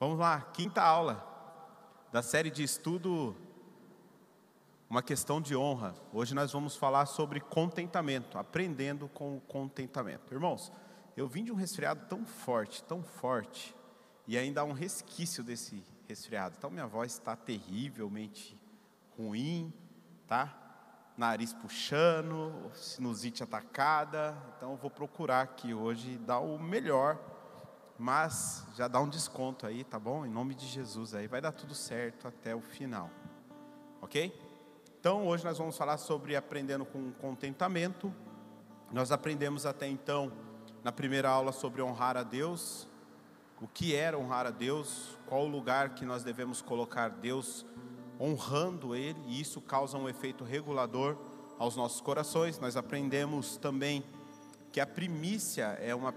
Vamos lá, quinta aula da série de estudo Uma questão de honra. Hoje nós vamos falar sobre contentamento, aprendendo com o contentamento. Irmãos, eu vim de um resfriado tão forte, tão forte, e ainda há um resquício desse resfriado. Então minha voz está terrivelmente ruim, tá? Nariz puxando, sinusite atacada. Então eu vou procurar aqui hoje dar o melhor mas já dá um desconto aí, tá bom? Em nome de Jesus aí, vai dar tudo certo até o final. Ok? Então, hoje nós vamos falar sobre aprendendo com contentamento. Nós aprendemos até então, na primeira aula, sobre honrar a Deus. O que era honrar a Deus, qual o lugar que nós devemos colocar Deus honrando Ele, e isso causa um efeito regulador aos nossos corações. Nós aprendemos também que a primícia é uma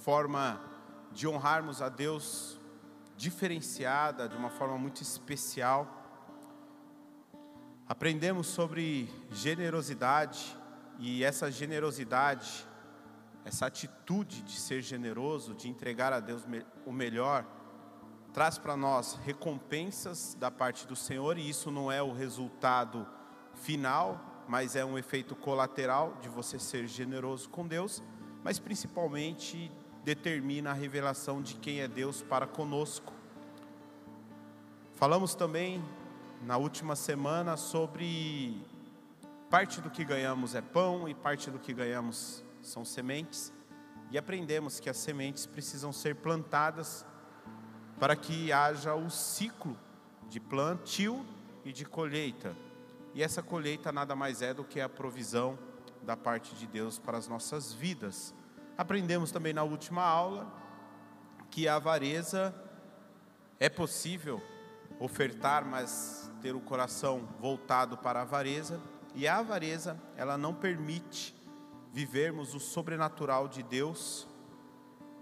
forma de honrarmos a Deus diferenciada, de uma forma muito especial. Aprendemos sobre generosidade e essa generosidade, essa atitude de ser generoso, de entregar a Deus o melhor, traz para nós recompensas da parte do Senhor e isso não é o resultado final, mas é um efeito colateral de você ser generoso com Deus, mas principalmente determina a revelação de quem é Deus para conosco. Falamos também na última semana sobre parte do que ganhamos é pão e parte do que ganhamos são sementes, e aprendemos que as sementes precisam ser plantadas para que haja o ciclo de plantio e de colheita. E essa colheita nada mais é do que a provisão da parte de Deus para as nossas vidas. Aprendemos também na última aula que a avareza é possível ofertar, mas ter o coração voltado para a avareza, e a avareza, ela não permite vivermos o sobrenatural de Deus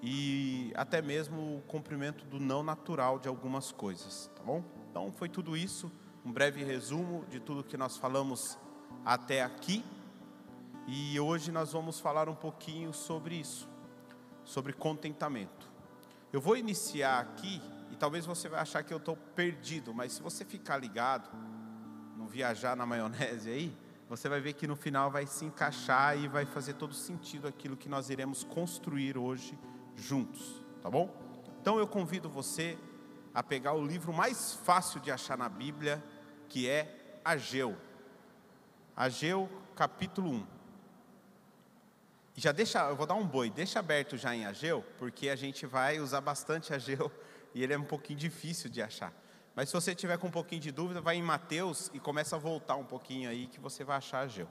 e até mesmo o cumprimento do não natural de algumas coisas, tá bom? Então foi tudo isso, um breve resumo de tudo que nós falamos até aqui. E hoje nós vamos falar um pouquinho sobre isso, sobre contentamento. Eu vou iniciar aqui e talvez você vai achar que eu estou perdido, mas se você ficar ligado, não viajar na maionese aí, você vai ver que no final vai se encaixar e vai fazer todo sentido aquilo que nós iremos construir hoje juntos, tá bom? Então eu convido você a pegar o livro mais fácil de achar na Bíblia, que é Ageu. Ageu, capítulo 1. E já deixa, eu vou dar um boi, deixa aberto já em Ageu, porque a gente vai usar bastante Ageu e ele é um pouquinho difícil de achar. Mas se você tiver com um pouquinho de dúvida, vai em Mateus e começa a voltar um pouquinho aí que você vai achar Ageu.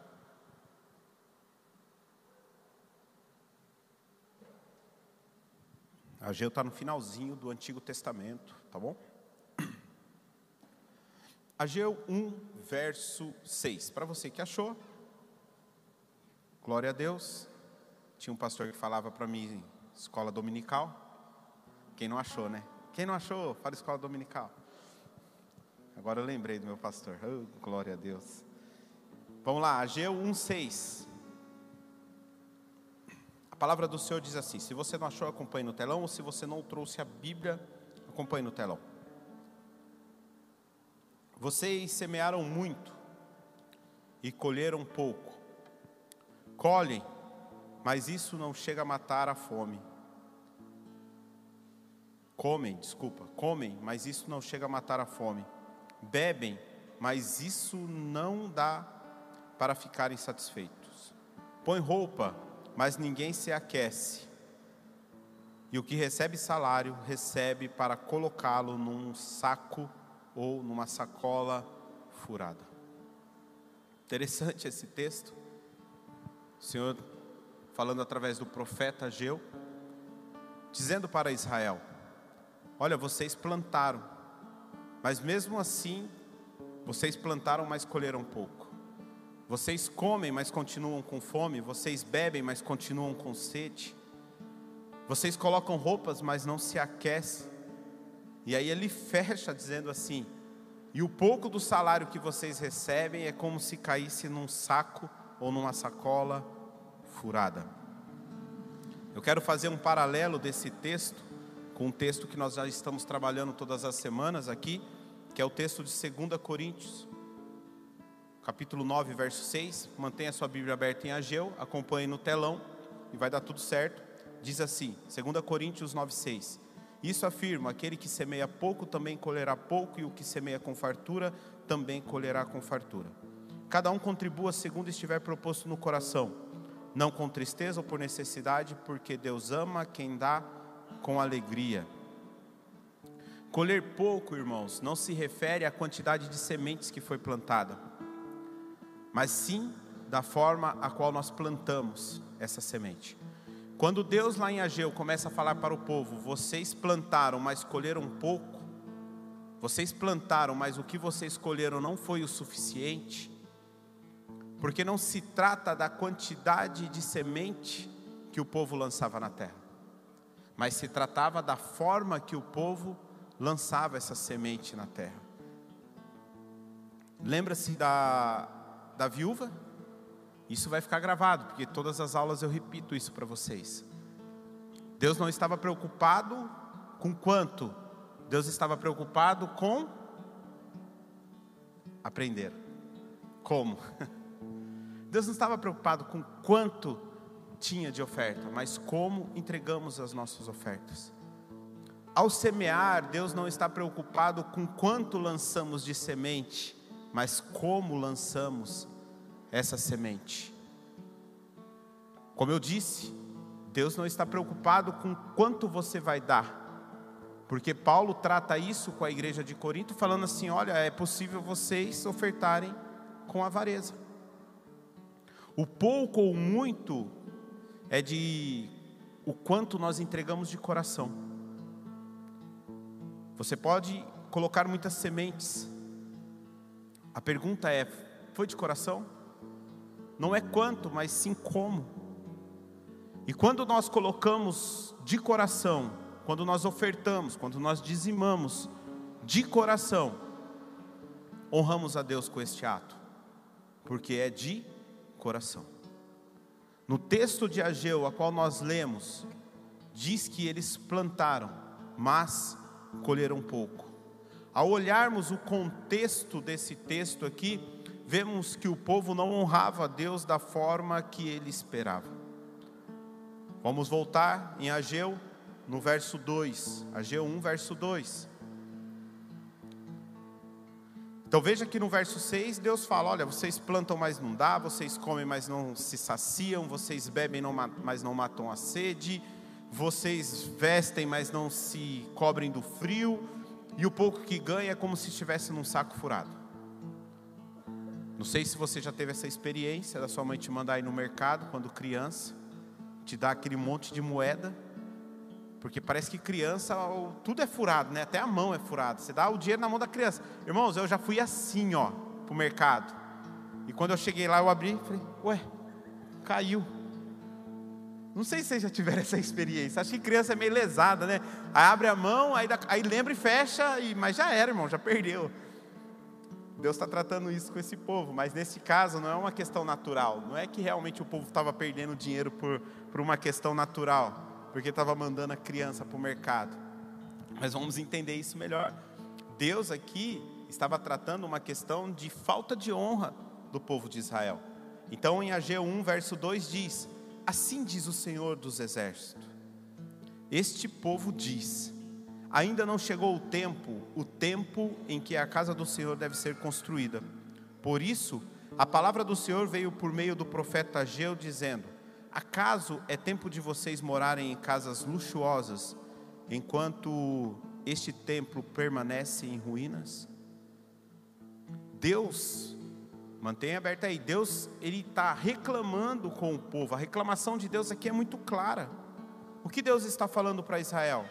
Ageu está no finalzinho do Antigo Testamento, tá bom? Ageu 1, verso 6. Para você que achou, glória a Deus. Tinha um pastor que falava para mim, escola dominical. Quem não achou, né? Quem não achou, fala escola dominical. Agora eu lembrei do meu pastor. Oh, glória a Deus. Vamos lá, Ageu 1,6. A palavra do Senhor diz assim: se você não achou, acompanhe no telão, ou se você não trouxe a Bíblia, acompanhe no telão. Vocês semearam muito e colheram pouco. Colhem mas isso não chega a matar a fome. Comem, desculpa, comem, mas isso não chega a matar a fome. Bebem, mas isso não dá para ficarem satisfeitos. Põe roupa, mas ninguém se aquece. E o que recebe salário, recebe para colocá-lo num saco ou numa sacola furada. Interessante esse texto. O Senhor falando através do profeta Ageu, dizendo para Israel: Olha, vocês plantaram, mas mesmo assim, vocês plantaram, mas colheram pouco. Vocês comem, mas continuam com fome. Vocês bebem, mas continuam com sede. Vocês colocam roupas, mas não se aquecem. E aí ele fecha dizendo assim: E o pouco do salário que vocês recebem é como se caísse num saco ou numa sacola furada. Eu quero fazer um paralelo desse texto com um texto que nós já estamos trabalhando todas as semanas aqui, que é o texto de 2 Coríntios, capítulo 9, verso 6. Mantenha sua Bíblia aberta em Ageu, acompanhe no telão e vai dar tudo certo. Diz assim, 2 Coríntios 9, 6. Isso afirma: aquele que semeia pouco também colherá pouco, e o que semeia com fartura também colherá com fartura. Cada um contribua segundo estiver proposto no coração, não com tristeza ou por necessidade, porque Deus ama quem dá com alegria. Colher pouco, irmãos, não se refere à quantidade de sementes que foi plantada, mas sim da forma a qual nós plantamos essa semente. Quando Deus lá em Ageu começa a falar para o povo: vocês plantaram, mas colheram pouco, vocês plantaram, mas o que vocês colheram não foi o suficiente, porque não se trata da quantidade de semente que o povo lançava na terra, mas se tratava da forma que o povo lançava essa semente na terra. Lembra-se da, da viúva? Isso vai ficar gravado, porque todas as aulas eu repito isso para vocês. Deus não estava preocupado com quanto, Deus estava preocupado com aprender. Como? Deus não estava preocupado com quanto tinha de oferta, mas como entregamos as nossas ofertas. Ao semear, Deus não está preocupado com quanto lançamos de semente, mas como lançamos essa semente. Como eu disse, Deus não está preocupado com quanto você vai dar, porque Paulo trata isso com a igreja de Corinto, falando assim: olha, é possível vocês ofertarem com avareza. O pouco ou muito é de o quanto nós entregamos de coração. Você pode colocar muitas sementes. A pergunta é: foi de coração? não é quanto, mas sim como. E quando nós colocamos de coração, quando nós ofertamos, quando nós dizimamos de coração, honramos a Deus com este ato, porque é de coração. No texto de Ageu, a qual nós lemos, diz que eles plantaram, mas colheram pouco. Ao olharmos o contexto desse texto aqui, vemos que o povo não honrava a Deus da forma que ele esperava. Vamos voltar em Ageu, no verso 2, Ageu 1, verso 2. Então veja que no verso 6 Deus fala: Olha, vocês plantam, mas não dá, vocês comem, mas não se saciam, vocês bebem, mas não matam a sede, vocês vestem, mas não se cobrem do frio, e o pouco que ganha é como se estivesse num saco furado. Não sei se você já teve essa experiência da sua mãe te mandar ir no mercado quando criança, te dar aquele monte de moeda, porque parece que criança tudo é furado, né? Até a mão é furada. Você dá o dinheiro na mão da criança. Irmãos, eu já fui assim, ó, pro mercado. E quando eu cheguei lá, eu abri, e falei, ué, caiu. Não sei se vocês já tiveram essa experiência. Acho que criança é meio lesada, né? Aí abre a mão, aí, dá, aí lembra e fecha, e, mas já era, irmão, já perdeu. Deus está tratando isso com esse povo, mas nesse caso não é uma questão natural, não é que realmente o povo estava perdendo dinheiro por, por uma questão natural, porque estava mandando a criança para o mercado. Mas vamos entender isso melhor. Deus aqui estava tratando uma questão de falta de honra do povo de Israel. Então em Ageu 1, verso 2 diz: Assim diz o Senhor dos Exércitos: Este povo diz: Ainda não chegou o tempo, o tempo em que a casa do Senhor deve ser construída. Por isso, a palavra do Senhor veio por meio do profeta Ageu, dizendo: Acaso é tempo de vocês morarem em casas luxuosas, enquanto este templo permanece em ruínas? Deus, mantenha aberta aí, Deus, Ele está reclamando com o povo, a reclamação de Deus aqui é muito clara. O que Deus está falando para Israel?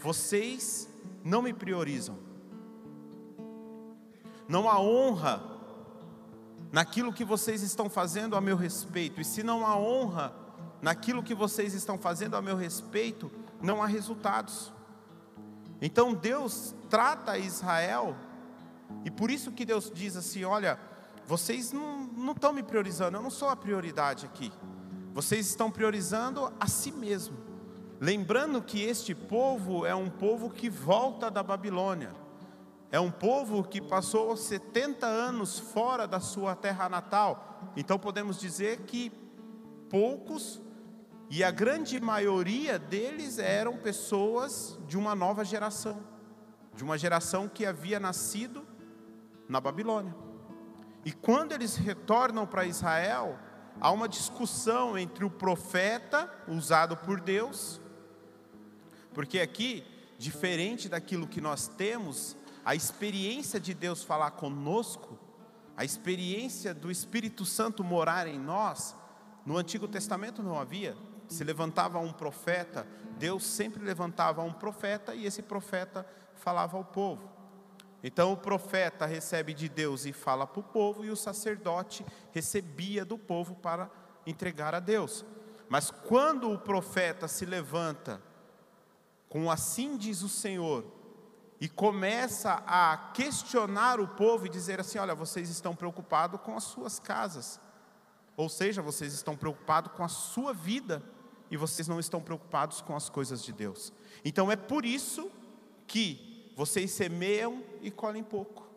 Vocês não me priorizam. Não há honra naquilo que vocês estão fazendo a meu respeito. E se não há honra naquilo que vocês estão fazendo a meu respeito, não há resultados. Então Deus trata Israel, e por isso que Deus diz assim: olha, vocês não, estão me priorizando, eu não sou a prioridade aqui. Vocês estão priorizando a si mesmo. Lembrando que este povo é um povo que volta da Babilônia, é um povo que passou 70 anos fora da sua terra natal, então podemos dizer que poucos, e a grande maioria deles eram pessoas de uma nova geração, de uma geração que havia nascido na Babilônia. E quando eles retornam para Israel, há uma discussão entre o profeta usado por Deus, porque aqui, diferente daquilo que nós temos, a experiência de Deus falar conosco, a experiência do Espírito Santo morar em nós, no Antigo Testamento não havia. Se levantava um profeta, Deus sempre levantava um profeta e esse profeta falava ao povo. Então o profeta recebe de Deus e fala para o povo, e o sacerdote recebia do povo para entregar a Deus. Mas quando o profeta se levanta com assim diz o Senhor, e começa a questionar o povo e dizer assim: olha, vocês estão preocupados com as suas casas, ou seja, vocês estão preocupados com a sua vida e vocês não estão preocupados com as coisas de Deus. Então é por isso que vocês semeiam e colhem pouco.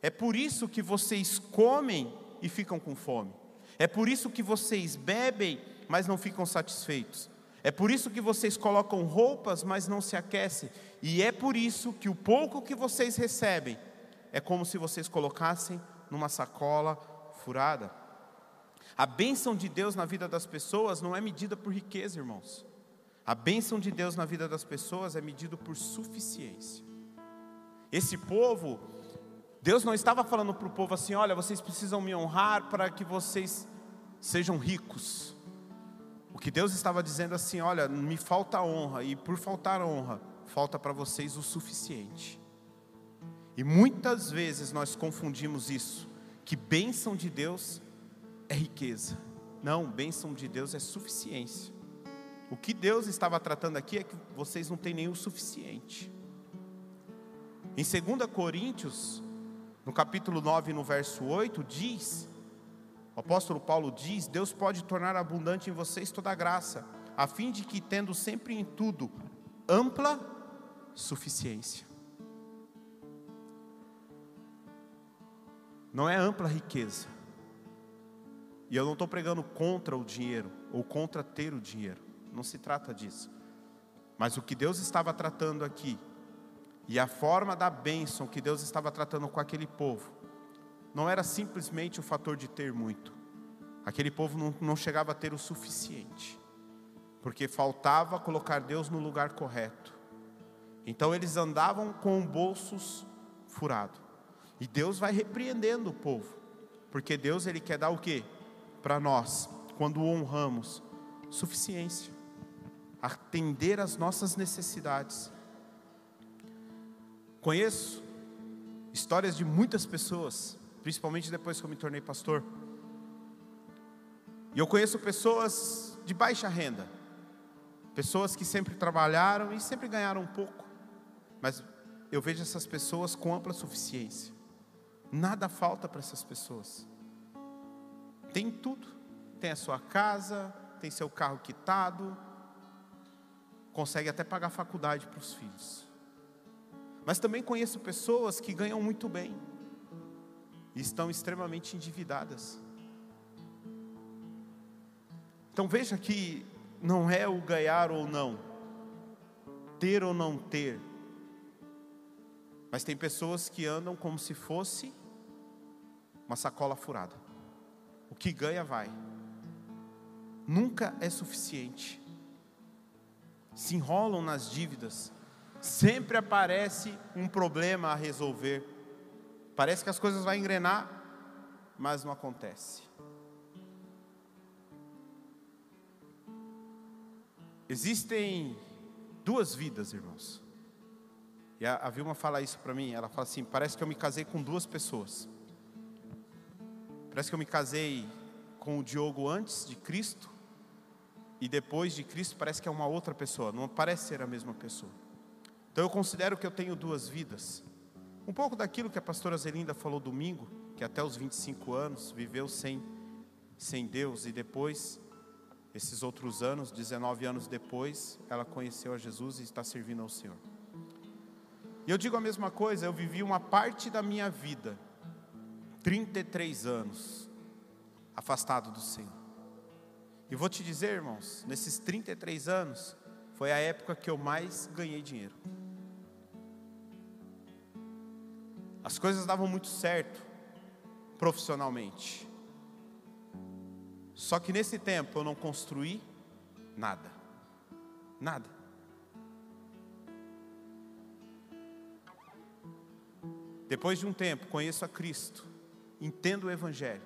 É por isso que vocês comem e ficam com fome. É por isso que vocês bebem, mas não ficam satisfeitos. É por isso que vocês colocam roupas, mas não se aquecem. E é por isso que o pouco que vocês recebem é como se vocês colocassem numa sacola furada. A bênção de Deus na vida das pessoas não é medida por riqueza, irmãos. A bênção de Deus na vida das pessoas é medida por suficiência. Esse povo, Deus não estava falando para o povo assim: olha, vocês precisam me honrar para que vocês sejam ricos. Que Deus estava dizendo assim: olha, me falta honra, e por faltar honra, falta para vocês o suficiente. E muitas vezes nós confundimos isso, que bênção de Deus é riqueza. Não, bênção de Deus é suficiência. O que Deus estava tratando aqui é que vocês não têm o suficiente. Em 2 Coríntios, no capítulo 9, no verso 8, diz: o apóstolo Paulo diz: Deus pode tornar abundante em vocês toda a graça, a fim de que, tendo sempre em tudo ampla suficiência. Não é ampla riqueza. E eu não estou pregando contra o dinheiro ou contra ter o dinheiro. Não se trata disso. Mas o que Deus estava tratando aqui e a forma da bênção que Deus estava tratando com aquele povo, não era simplesmente o fator de ter muito. Aquele povo não, não chegava a ter o suficiente, porque faltava colocar Deus no lugar correto. Então eles andavam com bolsos furados. E Deus vai repreendendo o povo, porque Deus ele quer dar o que para nós quando o honramos? Suficiência, atender às nossas necessidades. Conheço histórias de muitas pessoas, principalmente depois que eu me tornei pastor. E eu conheço pessoas de baixa renda, pessoas que sempre trabalharam e sempre ganharam um pouco, mas eu vejo essas pessoas com ampla suficiência. Nada falta para essas pessoas. Tem tudo. Tem a sua casa, tem seu carro quitado, consegue até pagar faculdade para os filhos. Mas também conheço pessoas que ganham muito bem e estão extremamente endividadas. Então veja que não é o ganhar ou não, ter ou não ter, mas tem pessoas que andam como se fosse uma sacola furada. O que ganha vai. Nunca é suficiente. Se enrolam nas dívidas, sempre aparece um problema a resolver. Parece que as coisas vão engrenar, mas não acontece. Existem duas vidas, irmãos. E a, Vilma fala isso para mim. Ela fala assim: parece que eu me casei com duas pessoas. Parece que eu me casei com o Diogo antes de Cristo e depois de Cristo parece que é uma outra pessoa. Não parece ser a mesma pessoa. Então eu considero que eu tenho duas vidas. Um pouco daquilo que a pastora Zelinda falou domingo, que até os 25 anos viveu sem, sem Deus e depois Esses outros anos, 19 anos depois, ela conheceu a Jesus e está servindo ao Senhor. E eu digo a mesma coisa, eu vivi uma parte da minha vida, 33 anos, afastado do Senhor. E vou te dizer, irmãos, nesses 33 anos, foi a época que eu mais ganhei dinheiro. As coisas davam muito certo profissionalmente. Só que nesse tempo eu não construí nada. Nada. Depois de um tempo, conheço a Cristo, entendo o Evangelho.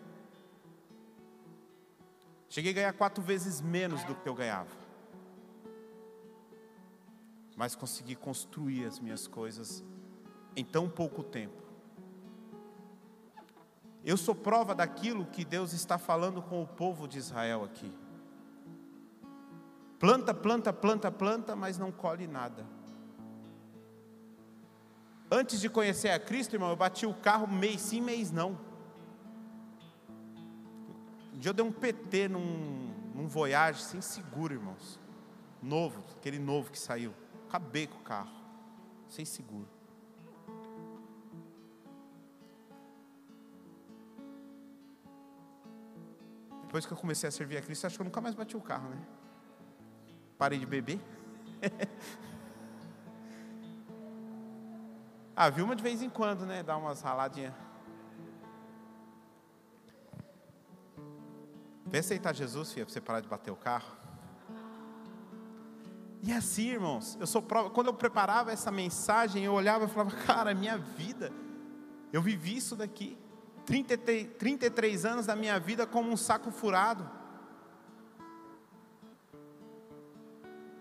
Cheguei a ganhar quatro vezes menos do que eu ganhava. Mas consegui construir as minhas coisas em tão pouco tempo. Eu sou prova daquilo que Deus está falando com o povo de Israel aqui. Planta, planta, planta, planta, mas não colhe nada. Antes de conhecer a Cristo, irmão, eu bati o carro mês sim, mês não. Um dia eu dei um PT num, num Voyage sem seguro, irmãos. Novo, aquele novo que saiu. Acabei com o carro, sem seguro. Depois que eu comecei a servir a Cristo, acho que eu nunca mais bati o carro, né? Parei de beber. ah, viu uma de vez em quando, né? Dá umas raladinhas. Vem aceitar Jesus, filha, para você parar de bater o carro. E é assim, irmãos, eu sou prova. Quando eu preparava essa mensagem, eu olhava e falava, cara, minha vida, eu vivi isso daqui. 33, 33 anos da minha vida como um saco furado.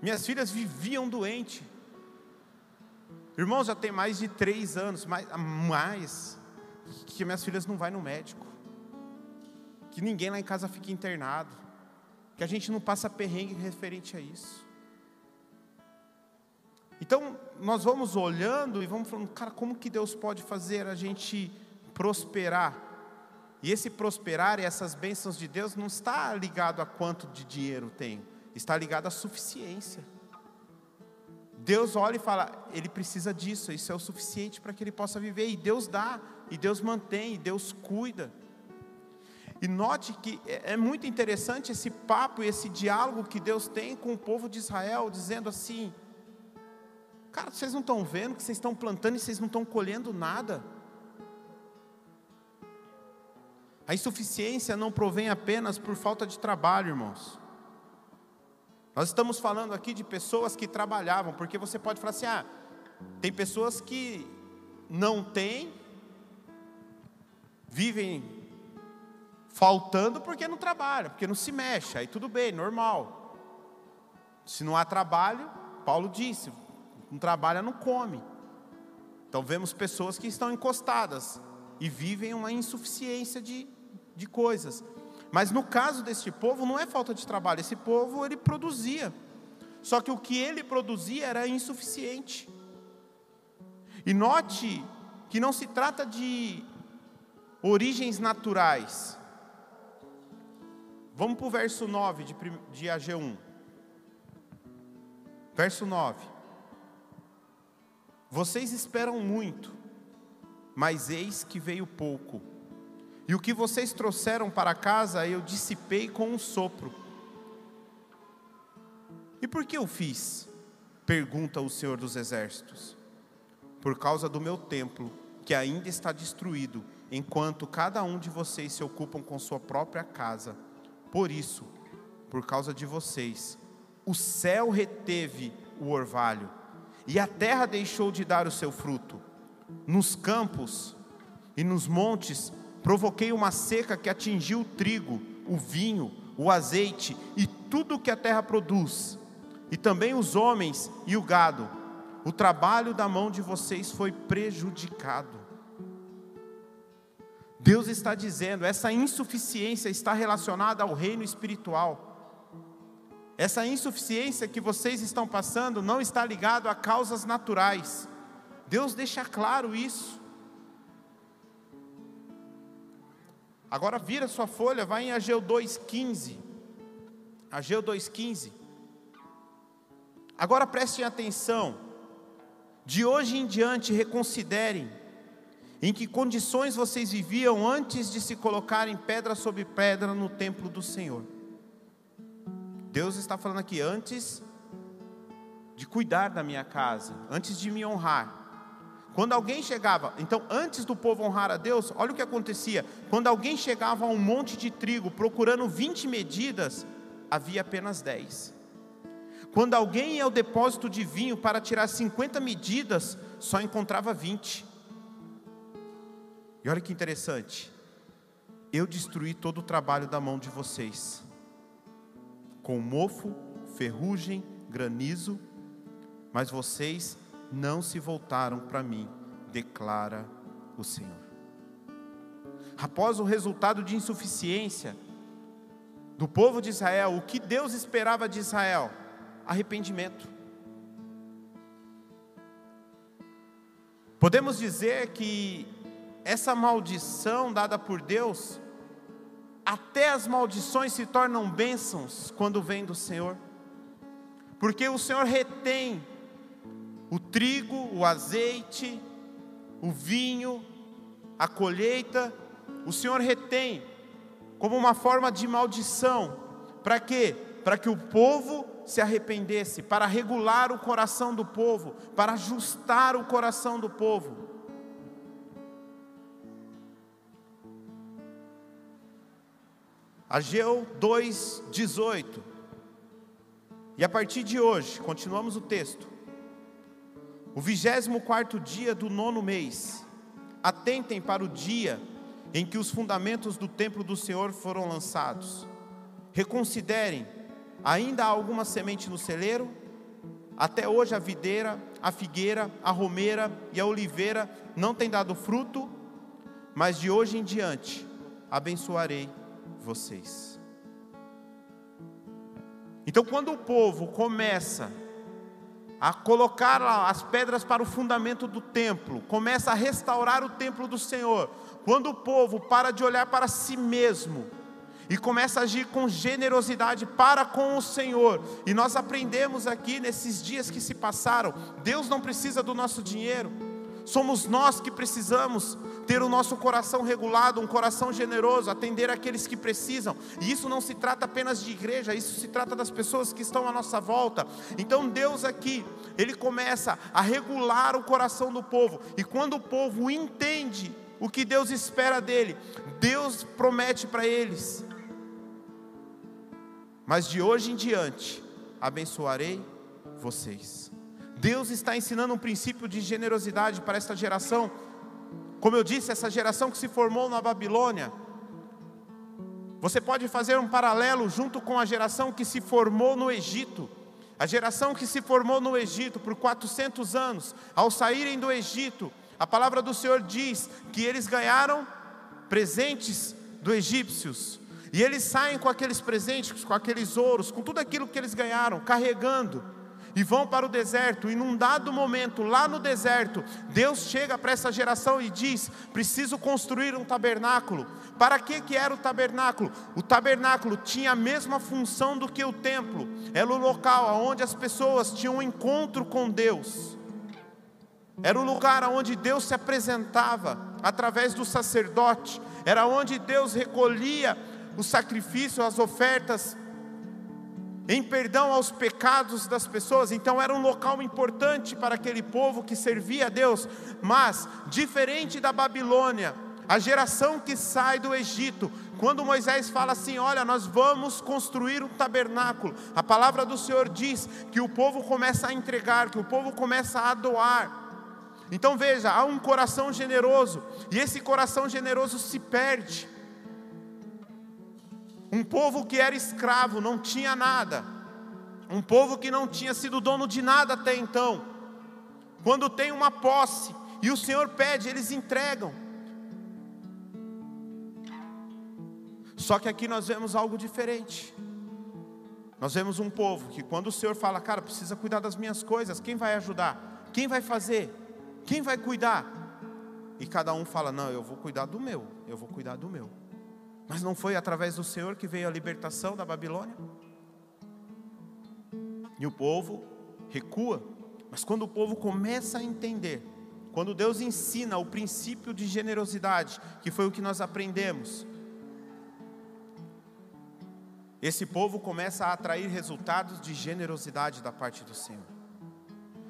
Minhas filhas viviam doente. Irmãos, já tem mais de três anos, mais, mais que minhas filhas não vai no médico. Que ninguém lá em casa fique internado. Que a gente não passa perrengue referente a isso. Então, nós vamos olhando e vamos falando, cara, como que Deus pode fazer a gente prosperar. E esse prosperar e essas bênçãos de Deus não está ligado a quanto de dinheiro tem, está ligado à suficiência. Deus olha e fala, ele precisa disso, isso é o suficiente para que ele possa viver, e Deus dá, e Deus mantém, e Deus cuida. E note que é, é muito interessante esse papo e esse diálogo que Deus tem com o povo de Israel, dizendo assim: Cara, vocês não estão vendo que vocês estão plantando e vocês não estão colhendo nada. A insuficiência não provém apenas por falta de trabalho, irmãos. Nós estamos falando aqui de pessoas que trabalhavam, porque você pode falar assim: ah, tem pessoas que não têm, vivem faltando porque não trabalham, porque não se mexe, aí tudo bem, normal. Se não há trabalho, Paulo disse: não trabalha, não come. Então vemos pessoas que estão encostadas e vivem uma insuficiência de, de coisas. Mas no caso deste povo não é falta de trabalho, esse povo ele produzia. Só que o que ele produzia era insuficiente. E note que não se trata de origens naturais. Vamos para o verso 9 de, de AG1. Verso 9. Vocês esperam muito, mas eis que veio pouco e o que vocês trouxeram para casa eu dissipei com um sopro. E por que eu fiz? Pergunta o Senhor dos Exércitos. Por causa do meu templo, que ainda está destruído, enquanto cada um de vocês se ocupam com sua própria casa. Por isso, por causa de vocês, o céu reteve o orvalho, e a terra deixou de dar o seu fruto. Nos campos e nos montes Provoquei uma seca que atingiu o trigo, o vinho, o azeite e tudo o que a terra produz, e também os homens e o gado. O trabalho da mão de vocês foi prejudicado. Deus está dizendo, essa insuficiência está relacionada ao reino espiritual. Essa insuficiência que vocês estão passando não está ligado a causas naturais. Deus deixa claro isso. Agora vira sua folha, vai em Ageu 2,15. Ageu 2,15. Agora prestem atenção, de hoje em diante reconsiderem em que condições vocês viviam antes de se colocarem pedra sobre pedra no templo do Senhor. Deus está falando aqui antes de cuidar da minha casa, antes de me honrar. Quando alguém chegava, então antes do povo honrar a Deus, olha o que acontecia. Quando alguém chegava a um monte de trigo procurando 20 medidas, havia apenas 10. Quando alguém ia ao depósito de vinho para tirar 50 medidas, só encontrava 20. E olha que interessante. Eu destruí todo o trabalho da mão de vocês, com mofo, ferrugem, granizo, mas vocês não se voltaram para mim, declara o Senhor. Após o resultado de insuficiência do povo de Israel, o que Deus esperava de Israel? Arrependimento. Podemos dizer que essa maldição dada por Deus, até as maldições se tornam bênçãos quando vêm do Senhor, porque o Senhor retém o trigo, o azeite, o vinho, a colheita, o Senhor retém como uma forma de maldição. Para quê? Para que o povo se arrependesse, para regular o coração do povo, para ajustar o coração do povo. Ageu 2:18. E a partir de hoje, continuamos o texto o vigésimo quarto dia do nono mês, atentem para o dia em que os fundamentos do templo do Senhor foram lançados. Reconsiderem, ainda há alguma semente no celeiro? Até hoje a videira, a figueira, a romeira e a oliveira não têm dado fruto, mas de hoje em diante abençoarei vocês. Então, quando o povo começa a colocar as pedras para o fundamento do templo, começa a restaurar o templo do Senhor. Quando o povo para de olhar para si mesmo e começa a agir com generosidade para com o Senhor, e nós aprendemos aqui nesses dias que se passaram, Deus não precisa do nosso dinheiro. Somos nós que precisamos ter o nosso coração regulado, um coração generoso, atender aqueles que precisam. E isso não se trata apenas de igreja, isso se trata das pessoas que estão à nossa volta. Então Deus aqui, ele começa a regular o coração do povo. E quando o povo entende o que Deus espera dele, Deus promete para eles. Mas de hoje em diante, abençoarei vocês. Deus está ensinando um princípio de generosidade para esta geração. Como eu disse, essa geração que se formou na Babilônia. Você pode fazer um paralelo junto com a geração que se formou no Egito. A geração que se formou no Egito por 400 anos, ao saírem do Egito, a palavra do Senhor diz que eles ganharam presentes do egípcios. E eles saem com aqueles presentes, com aqueles ouros, com tudo aquilo que eles ganharam, carregando e vão para o deserto, e num dado momento, lá no deserto, Deus chega para essa geração e diz: preciso construir um tabernáculo. Para que, que era o tabernáculo? O tabernáculo tinha a mesma função do que o templo, era o local onde as pessoas tinham um encontro com Deus. Era o lugar onde Deus se apresentava através do sacerdote, era onde Deus recolhia o sacrifício, as ofertas em perdão aos pecados das pessoas, então era um local importante para aquele povo que servia a Deus, mas, diferente da Babilônia, a geração que sai do Egito, quando Moisés fala assim: Olha, nós vamos construir um tabernáculo, a palavra do Senhor diz que o povo começa a entregar, que o povo começa a doar. Então veja, há um coração generoso, e esse coração generoso se perde. Um povo que era escravo, não tinha nada. Um povo que não tinha sido dono de nada até então. Quando tem uma posse e o Senhor pede, eles entregam. Só que aqui nós vemos algo diferente. Nós vemos um povo que, quando o Senhor fala, cara, precisa cuidar das minhas coisas, quem vai ajudar? Quem vai fazer? Quem vai cuidar? E cada um fala: não, eu vou cuidar do meu, eu vou cuidar do meu. Mas não foi através do Senhor que veio a libertação da Babilônia? E o povo recua. Mas quando o povo começa a entender, quando Deus ensina o princípio de generosidade, que foi o que nós aprendemos, esse povo começa a atrair resultados de generosidade da parte do Senhor.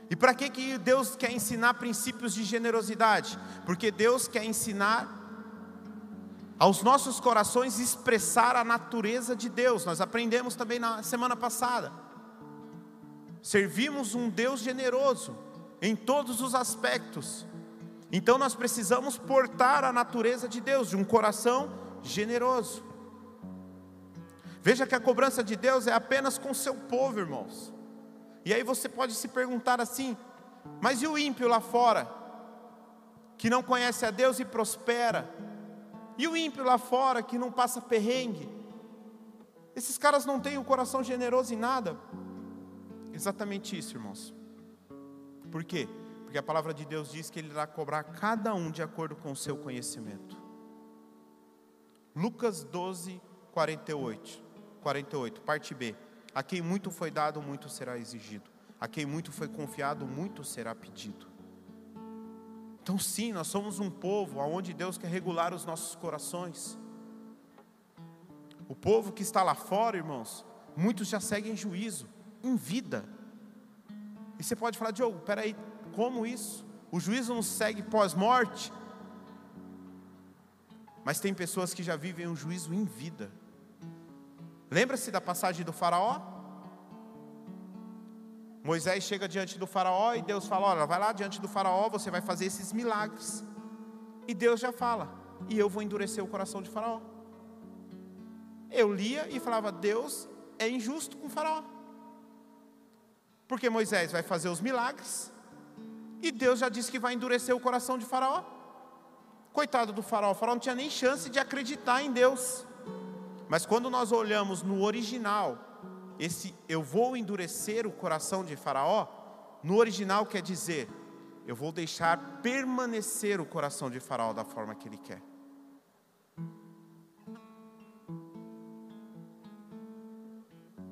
E para que, que Deus quer ensinar princípios de generosidade? Porque Deus quer ensinar aos nossos corações expressar a natureza de Deus. Nós aprendemos também na semana passada. Servimos um Deus generoso em todos os aspectos. Então nós precisamos portar a natureza de Deus, de um coração generoso. Veja que a cobrança de Deus é apenas com seu povo, irmãos. E aí você pode se perguntar assim: mas e o ímpio lá fora, que não conhece a Deus e prospera? E o ímpio lá fora, que não passa perrengue? Esses caras não têm o um coração generoso em nada. Exatamente isso, irmãos. Por quê? Porque a palavra de Deus diz que Ele irá cobrar cada um de acordo com o seu conhecimento. Lucas 12, 48. 48, parte B. A quem muito foi dado, muito será exigido. A quem muito foi confiado, muito será pedido. Então, sim, nós somos um povo onde Deus quer regular os nossos corações. O povo que está lá fora, irmãos, muitos já seguem juízo, em vida. E você pode falar, Diogo, peraí, como isso? O juízo não segue pós-morte? Mas tem pessoas que já vivem um juízo em vida. Lembra-se da passagem do Faraó? Moisés chega diante do Faraó e Deus fala: Olha, vai lá diante do Faraó, você vai fazer esses milagres. E Deus já fala: E eu vou endurecer o coração de Faraó. Eu lia e falava: Deus é injusto com o Faraó. Porque Moisés vai fazer os milagres e Deus já disse que vai endurecer o coração de Faraó. Coitado do Faraó, o Faraó não tinha nem chance de acreditar em Deus. Mas quando nós olhamos no original, esse eu vou endurecer o coração de Faraó, no original quer dizer, eu vou deixar permanecer o coração de Faraó da forma que ele quer.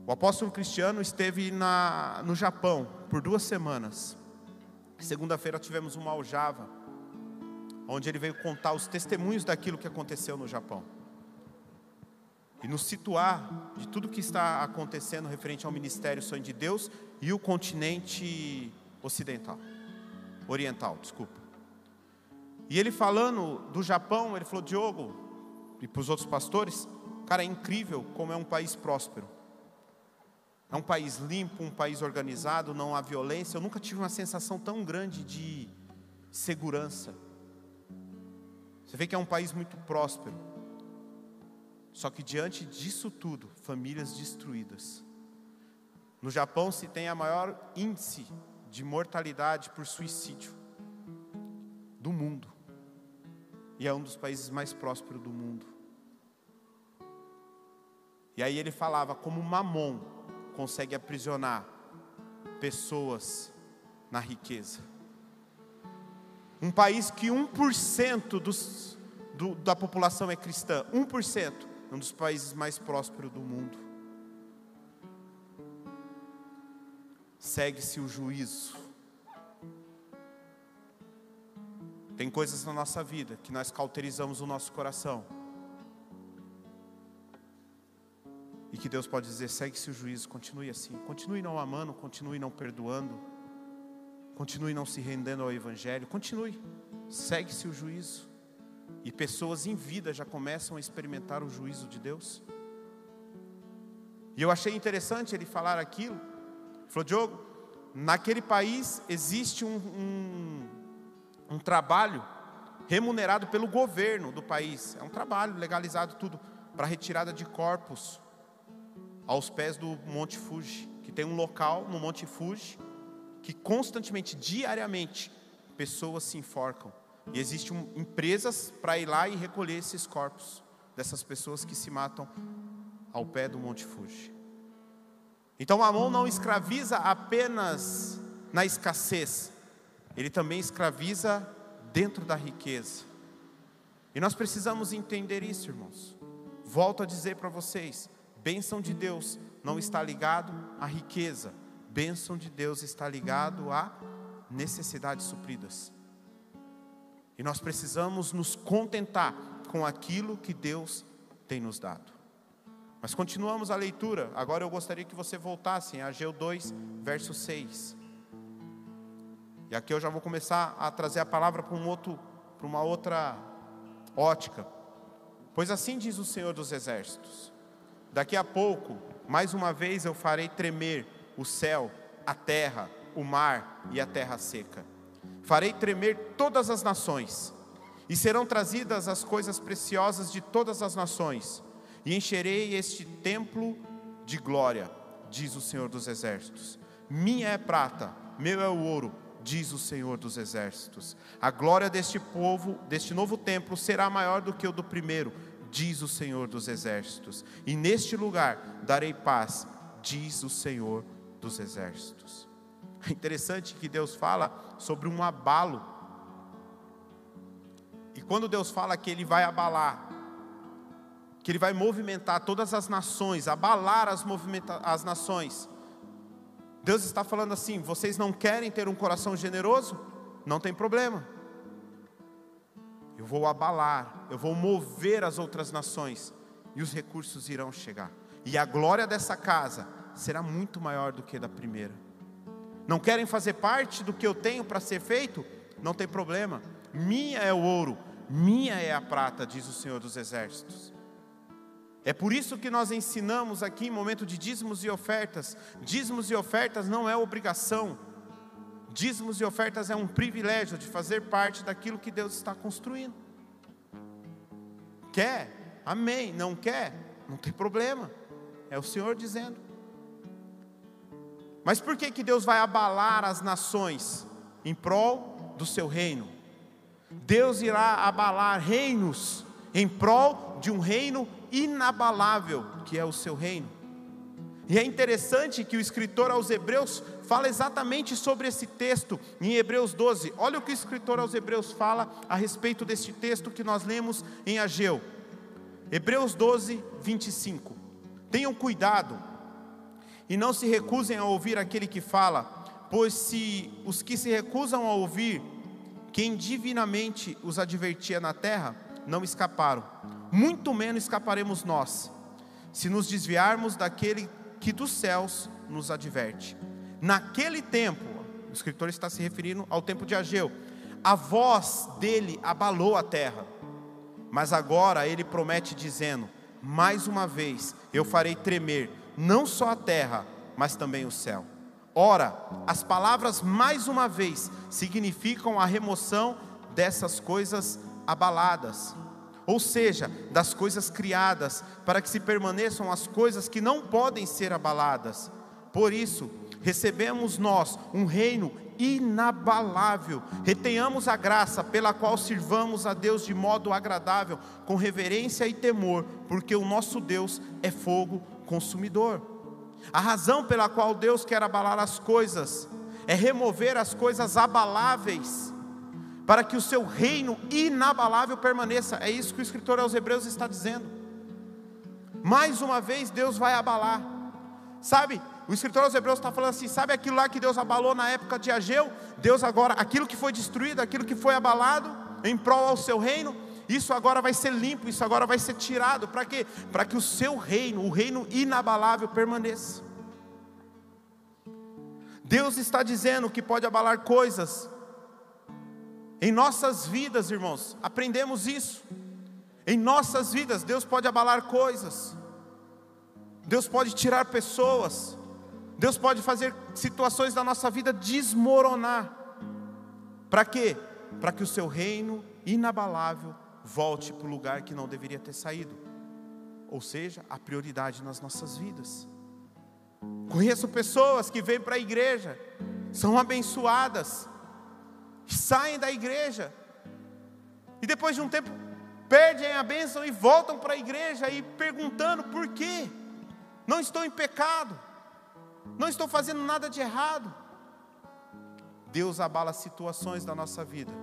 O apóstolo Cristiano esteve na, no Japão por duas semanas. Segunda-feira tivemos uma aljava, onde ele veio contar os testemunhos daquilo que aconteceu no Japão e nos situar de tudo que está acontecendo referente ao ministério Sonho de Deus e o continente ocidental, oriental, desculpa. E ele falando do Japão, ele falou: Diogo, e para os outros pastores, cara, é incrível como é um país próspero. É um país limpo, um país organizado, não há violência. Eu nunca tive uma sensação tão grande de segurança. Você vê que é um país muito próspero. Só que diante disso tudo, famílias destruídas. No Japão se tem a maior índice de mortalidade por suicídio do mundo. E é um dos países mais prósperos do mundo. E aí ele falava como Mamon consegue aprisionar pessoas na riqueza. Um país que 1% dos, do, da população é cristã, 1% um dos países mais prósperos do mundo. Segue-se o juízo. Tem coisas na nossa vida que nós cauterizamos o nosso coração. E que Deus pode dizer: segue-se o juízo, continue assim. Continue não amando, continue não perdoando. Continue não se rendendo ao Evangelho. Continue. Segue-se o juízo. E pessoas em vida já começam a experimentar o juízo de Deus. E eu achei interessante ele falar aquilo. Falou, Diogo, naquele país existe um, um, um trabalho remunerado pelo governo do país. É um trabalho legalizado tudo para retirada de corpos aos pés do Monte Fuji, que tem um local no Monte Fuji que constantemente, diariamente, pessoas se enforcam e existem empresas para ir lá e recolher esses corpos dessas pessoas que se matam ao pé do Monte Fuji. Então Amon não escraviza apenas na escassez, ele também escraviza dentro da riqueza. E nós precisamos entender isso, irmãos. Volto a dizer para vocês: bênção de Deus não está ligado à riqueza, bênção de Deus está ligado a necessidades supridas. E nós precisamos nos contentar com aquilo que Deus tem nos dado. Mas continuamos a leitura. Agora eu gostaria que você voltasse em Ageu 2, verso 6. E aqui eu já vou começar a trazer a palavra para um outro, para uma outra ótica. Pois assim diz o Senhor dos Exércitos: Daqui a pouco, mais uma vez eu farei tremer o céu, a terra, o mar e a terra seca. Farei tremer todas as nações, e serão trazidas as coisas preciosas de todas as nações, e encherei este templo de glória, diz o Senhor dos Exércitos. Minha é prata, meu é o ouro, diz o Senhor dos Exércitos. A glória deste povo, deste novo templo, será maior do que o do primeiro, diz o Senhor dos Exércitos. E neste lugar darei paz, diz o Senhor dos Exércitos. É interessante que Deus fala sobre um abalo. E quando Deus fala que Ele vai abalar, que Ele vai movimentar todas as nações, abalar as, as nações, Deus está falando assim: vocês não querem ter um coração generoso? Não tem problema. Eu vou abalar, eu vou mover as outras nações, e os recursos irão chegar. E a glória dessa casa será muito maior do que da primeira. Não querem fazer parte do que eu tenho para ser feito? Não tem problema. Minha é o ouro, minha é a prata, diz o Senhor dos Exércitos. É por isso que nós ensinamos aqui em momento de dízimos e ofertas. Dízimos e ofertas não é obrigação. Dízimos e ofertas é um privilégio de fazer parte daquilo que Deus está construindo. Quer? Amém. Não quer? Não tem problema. É o Senhor dizendo. Mas por que, que Deus vai abalar as nações em prol do seu reino? Deus irá abalar reinos em prol de um reino inabalável, que é o seu reino. E é interessante que o escritor aos Hebreus fala exatamente sobre esse texto em Hebreus 12. Olha o que o escritor aos Hebreus fala a respeito deste texto que nós lemos em Ageu. Hebreus 12, 25. Tenham cuidado e não se recusem a ouvir aquele que fala, pois se os que se recusam a ouvir, quem divinamente os advertia na terra, não escaparam, muito menos escaparemos nós, se nos desviarmos daquele que dos céus nos adverte. Naquele tempo, o escritor está se referindo ao tempo de Ageu, a voz dele abalou a terra, mas agora ele promete, dizendo: Mais uma vez eu farei tremer não só a terra, mas também o céu. Ora, as palavras mais uma vez significam a remoção dessas coisas abaladas, ou seja, das coisas criadas, para que se permaneçam as coisas que não podem ser abaladas. Por isso, recebemos nós um reino inabalável. Retenhamos a graça pela qual sirvamos a Deus de modo agradável, com reverência e temor, porque o nosso Deus é fogo consumidor. A razão pela qual Deus quer abalar as coisas é remover as coisas abaláveis, para que o seu reino inabalável permaneça. É isso que o escritor aos Hebreus está dizendo. Mais uma vez, Deus vai abalar. Sabe, o escritor aos Hebreus está falando assim: sabe aquilo lá que Deus abalou na época de Ageu? Deus agora, aquilo que foi destruído, aquilo que foi abalado em prol ao seu reino, isso agora vai ser limpo, isso agora vai ser tirado. Para quê? Para que o seu reino, o reino inabalável, permaneça. Deus está dizendo que pode abalar coisas. Em nossas vidas, irmãos, aprendemos isso. Em nossas vidas, Deus pode abalar coisas. Deus pode tirar pessoas. Deus pode fazer situações da nossa vida desmoronar. Para quê? Para que o seu reino inabalável volte para o lugar que não deveria ter saído. Ou seja, a prioridade nas nossas vidas. Conheço pessoas que vêm para a igreja, são abençoadas, saem da igreja, e depois de um tempo perdem a bênção e voltam para a igreja e perguntando por quê? Não estou em pecado, não estou fazendo nada de errado. Deus abala situações da nossa vida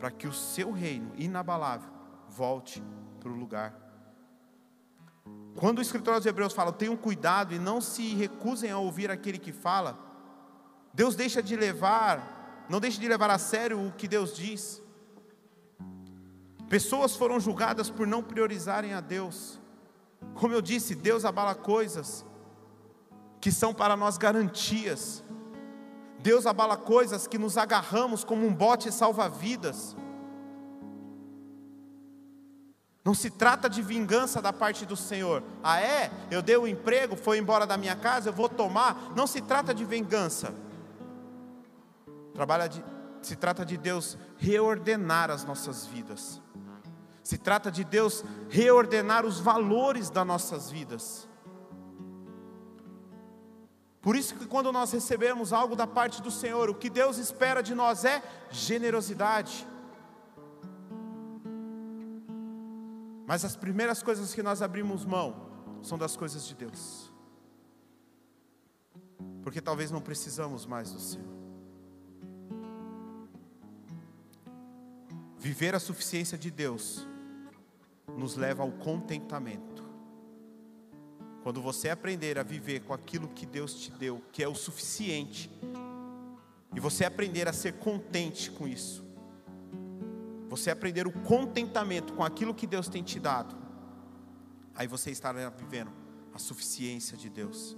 para que o seu reino inabalável volte para o lugar. Quando o escritor aos Hebreus fala, tenham cuidado e não se recusem a ouvir aquele que fala, Deus deixa de levar, não deixa de levar a sério o que Deus diz. Pessoas foram julgadas por não priorizarem a Deus. Como eu disse, Deus abala coisas que são para nós garantias. Deus abala coisas que nos agarramos como um bote salva-vidas. Não se trata de vingança da parte do Senhor. Ah, é? Eu dei o um emprego, foi embora da minha casa, eu vou tomar. Não se trata de vingança. Trabalha de, se trata de Deus reordenar as nossas vidas. Se trata de Deus reordenar os valores das nossas vidas. Por isso que quando nós recebemos algo da parte do Senhor, o que Deus espera de nós é generosidade. Mas as primeiras coisas que nós abrimos mão são das coisas de Deus. Porque talvez não precisamos mais do Senhor. Viver a suficiência de Deus nos leva ao contentamento. Quando você aprender a viver com aquilo que Deus te deu, que é o suficiente, e você aprender a ser contente com isso, você aprender o contentamento com aquilo que Deus tem te dado, aí você estará vivendo a suficiência de Deus.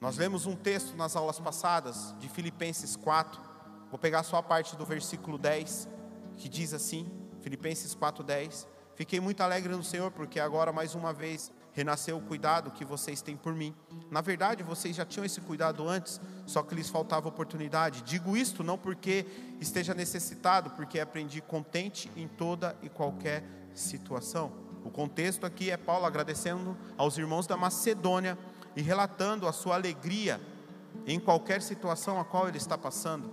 Nós lemos um texto nas aulas passadas de Filipenses 4, vou pegar só a parte do versículo 10, que diz assim: Filipenses 4:10. Fiquei muito alegre no Senhor, porque agora mais uma vez renasceu o cuidado que vocês têm por mim. Na verdade, vocês já tinham esse cuidado antes, só que lhes faltava oportunidade. Digo isto não porque esteja necessitado, porque aprendi contente em toda e qualquer situação. O contexto aqui é Paulo agradecendo aos irmãos da Macedônia e relatando a sua alegria em qualquer situação a qual ele está passando.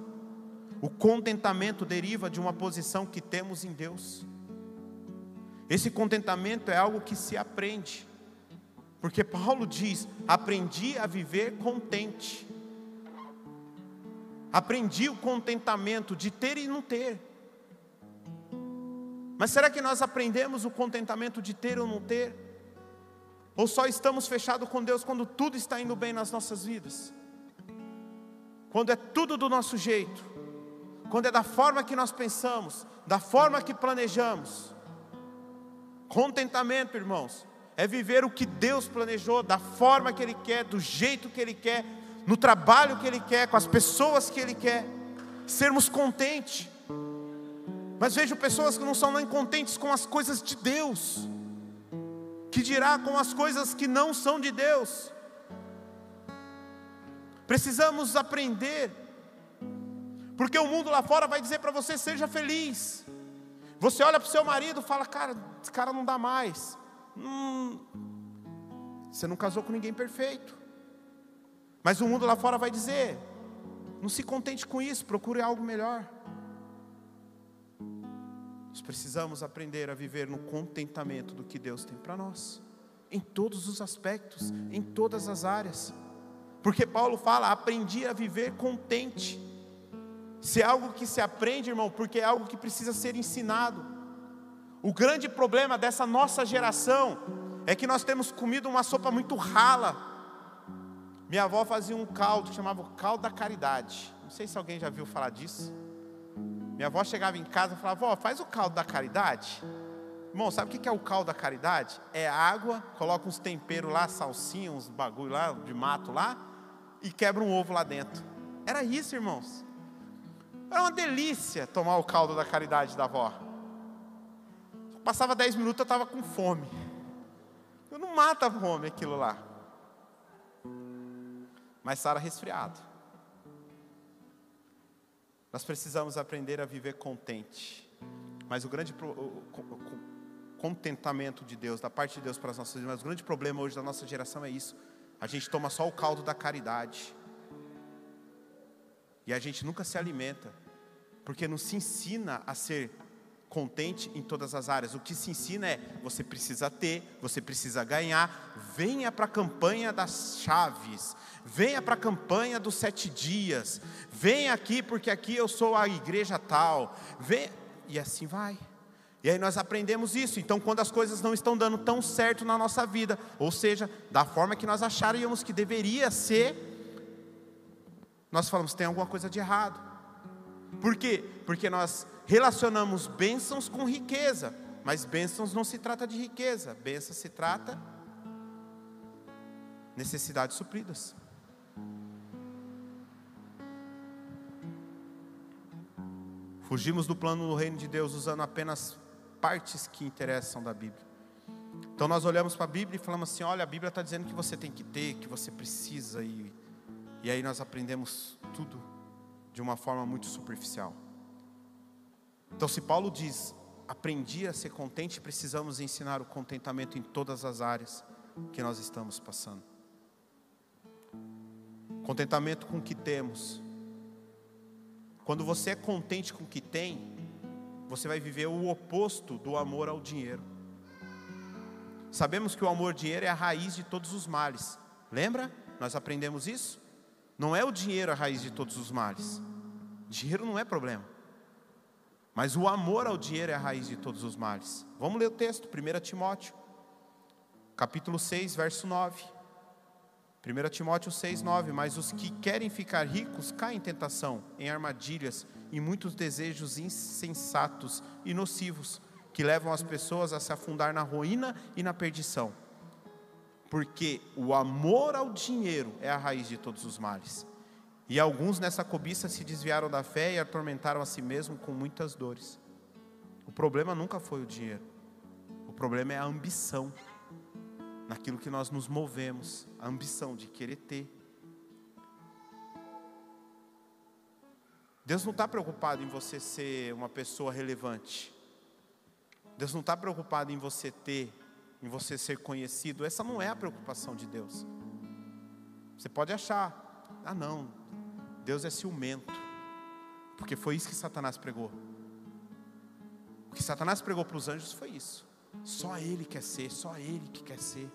O contentamento deriva de uma posição que temos em Deus. Esse contentamento é algo que se aprende. Porque Paulo diz: aprendi a viver contente. Aprendi o contentamento de ter e não ter. Mas será que nós aprendemos o contentamento de ter ou não ter? Ou só estamos fechados com Deus quando tudo está indo bem nas nossas vidas? Quando é tudo do nosso jeito? quando é da forma que nós pensamos, da forma que planejamos. Contentamento, irmãos, é viver o que Deus planejou, da forma que Ele quer, do jeito que Ele quer, no trabalho que Ele quer, com as pessoas que Ele quer, sermos contentes. Mas vejo pessoas que não são nem contentes com as coisas de Deus, que dirá com as coisas que não são de Deus. Precisamos aprender porque o mundo lá fora vai dizer para você: seja feliz. Você olha para o seu marido e fala: cara, esse cara não dá mais. Hum, você não casou com ninguém perfeito. Mas o mundo lá fora vai dizer: não se contente com isso, procure algo melhor. Nós precisamos aprender a viver no contentamento do que Deus tem para nós, em todos os aspectos, em todas as áreas. Porque Paulo fala: aprendi a viver contente. Se é algo que se aprende, irmão, porque é algo que precisa ser ensinado. O grande problema dessa nossa geração é que nós temos comido uma sopa muito rala. Minha avó fazia um caldo que chamava caldo da caridade. Não sei se alguém já viu falar disso. Minha avó chegava em casa e falava: Vó, faz o caldo da caridade. Irmão, sabe o que é o caldo da caridade? É água, coloca uns temperos lá, salsinha, uns bagulho lá de mato lá, e quebra um ovo lá dentro. Era isso, irmãos. Era uma delícia tomar o caldo da caridade da avó. Passava dez minutos, eu estava com fome. Eu não mata fome aquilo lá. Mas Sara resfriado. Nós precisamos aprender a viver contente. Mas o grande o, o, o, contentamento de Deus, da parte de Deus para as nossas vidas, mas o grande problema hoje da nossa geração é isso. A gente toma só o caldo da caridade. E a gente nunca se alimenta porque não se ensina a ser contente em todas as áreas. O que se ensina é: você precisa ter, você precisa ganhar. Venha para a campanha das chaves, venha para a campanha dos sete dias, venha aqui porque aqui eu sou a igreja tal, vem e assim vai. E aí nós aprendemos isso. Então, quando as coisas não estão dando tão certo na nossa vida, ou seja, da forma que nós acharíamos que deveria ser, nós falamos tem alguma coisa de errado. Por quê? Porque nós relacionamos bênçãos com riqueza, mas bênçãos não se trata de riqueza, bênção se trata necessidades supridas. Fugimos do plano do reino de Deus usando apenas partes que interessam da Bíblia. Então nós olhamos para a Bíblia e falamos assim: olha, a Bíblia está dizendo que você tem que ter, que você precisa, e, e aí nós aprendemos tudo de uma forma muito superficial. Então, se Paulo diz, aprendi a ser contente, precisamos ensinar o contentamento em todas as áreas que nós estamos passando. Contentamento com o que temos. Quando você é contente com o que tem, você vai viver o oposto do amor ao dinheiro. Sabemos que o amor ao dinheiro é a raiz de todos os males. Lembra? Nós aprendemos isso? Não é o dinheiro a raiz de todos os males. Dinheiro não é problema. Mas o amor ao dinheiro é a raiz de todos os males. Vamos ler o texto, 1 Timóteo, capítulo 6, verso 9. 1 Timóteo 6, 9. Mas os que querem ficar ricos caem em tentação, em armadilhas e muitos desejos insensatos e nocivos, que levam as pessoas a se afundar na ruína e na perdição. Porque o amor ao dinheiro é a raiz de todos os males. E alguns nessa cobiça se desviaram da fé e atormentaram a si mesmos com muitas dores. O problema nunca foi o dinheiro. O problema é a ambição naquilo que nós nos movemos, a ambição de querer ter. Deus não está preocupado em você ser uma pessoa relevante. Deus não está preocupado em você ter, em você ser conhecido. Essa não é a preocupação de Deus. Você pode achar, ah não, Deus é ciumento, porque foi isso que Satanás pregou. O que Satanás pregou para os anjos foi isso. Só ele quer ser, só ele que quer ser.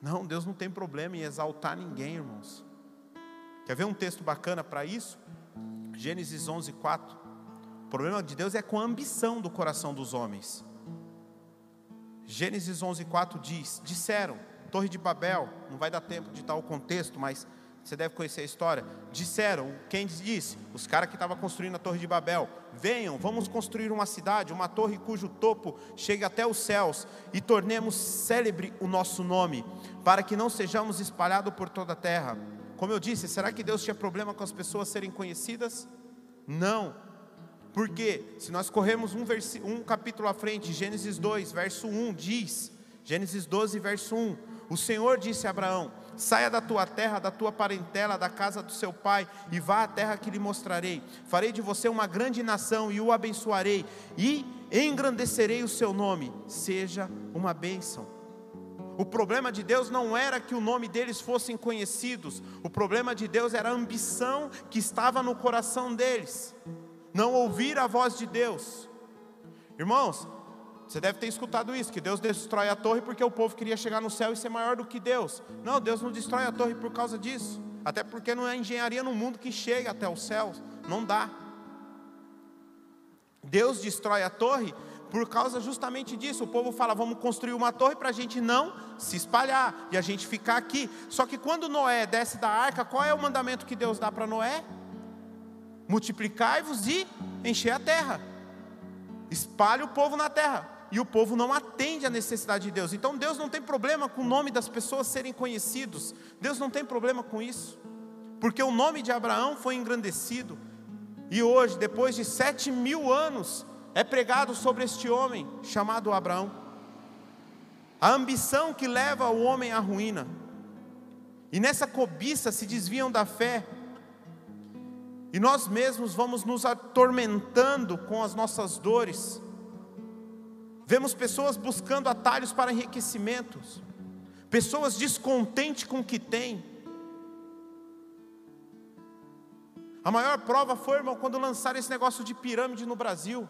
Não, Deus não tem problema em exaltar ninguém, irmãos. Quer ver um texto bacana para isso? Gênesis 11, 4. O problema de Deus é com a ambição do coração dos homens. Gênesis 11, 4 diz: Disseram, Torre de Babel, não vai dar tempo de dar o contexto, mas você deve conhecer a história. Disseram, quem disse? Os caras que estavam construindo a Torre de Babel: Venham, vamos construir uma cidade, uma torre cujo topo chegue até os céus, e tornemos célebre o nosso nome, para que não sejamos espalhados por toda a terra. Como eu disse, será que Deus tinha problema com as pessoas serem conhecidas? Não. Porque se nós corremos um, um capítulo à frente, Gênesis 2, verso 1 diz, Gênesis 12, verso 1, o Senhor disse a Abraão: Saia da tua terra, da tua parentela, da casa do seu pai, e vá à terra que lhe mostrarei. Farei de você uma grande nação e o abençoarei, e engrandecerei o seu nome. Seja uma bênção. O problema de Deus não era que o nome deles fossem conhecidos, o problema de Deus era a ambição que estava no coração deles, não ouvir a voz de Deus. Irmãos, você deve ter escutado isso, que Deus destrói a torre porque o povo queria chegar no céu e ser maior do que Deus. Não, Deus não destrói a torre por causa disso. Até porque não é engenharia no mundo que chega até os céus. Não dá. Deus destrói a torre por causa justamente disso. O povo fala: vamos construir uma torre para a gente não se espalhar e a gente ficar aqui. Só que quando Noé desce da arca, qual é o mandamento que Deus dá para Noé? Multiplicai-vos e encher a terra. Espalhe o povo na terra e o povo não atende à necessidade de Deus. Então Deus não tem problema com o nome das pessoas serem conhecidos, Deus não tem problema com isso, porque o nome de Abraão foi engrandecido, e hoje, depois de sete mil anos, é pregado sobre este homem chamado Abraão. A ambição que leva o homem à ruína, e nessa cobiça se desviam da fé, e nós mesmos vamos nos atormentando com as nossas dores, Vemos pessoas buscando atalhos para enriquecimentos, pessoas descontentes com o que têm. A maior prova foi, irmão, quando lançaram esse negócio de pirâmide no Brasil.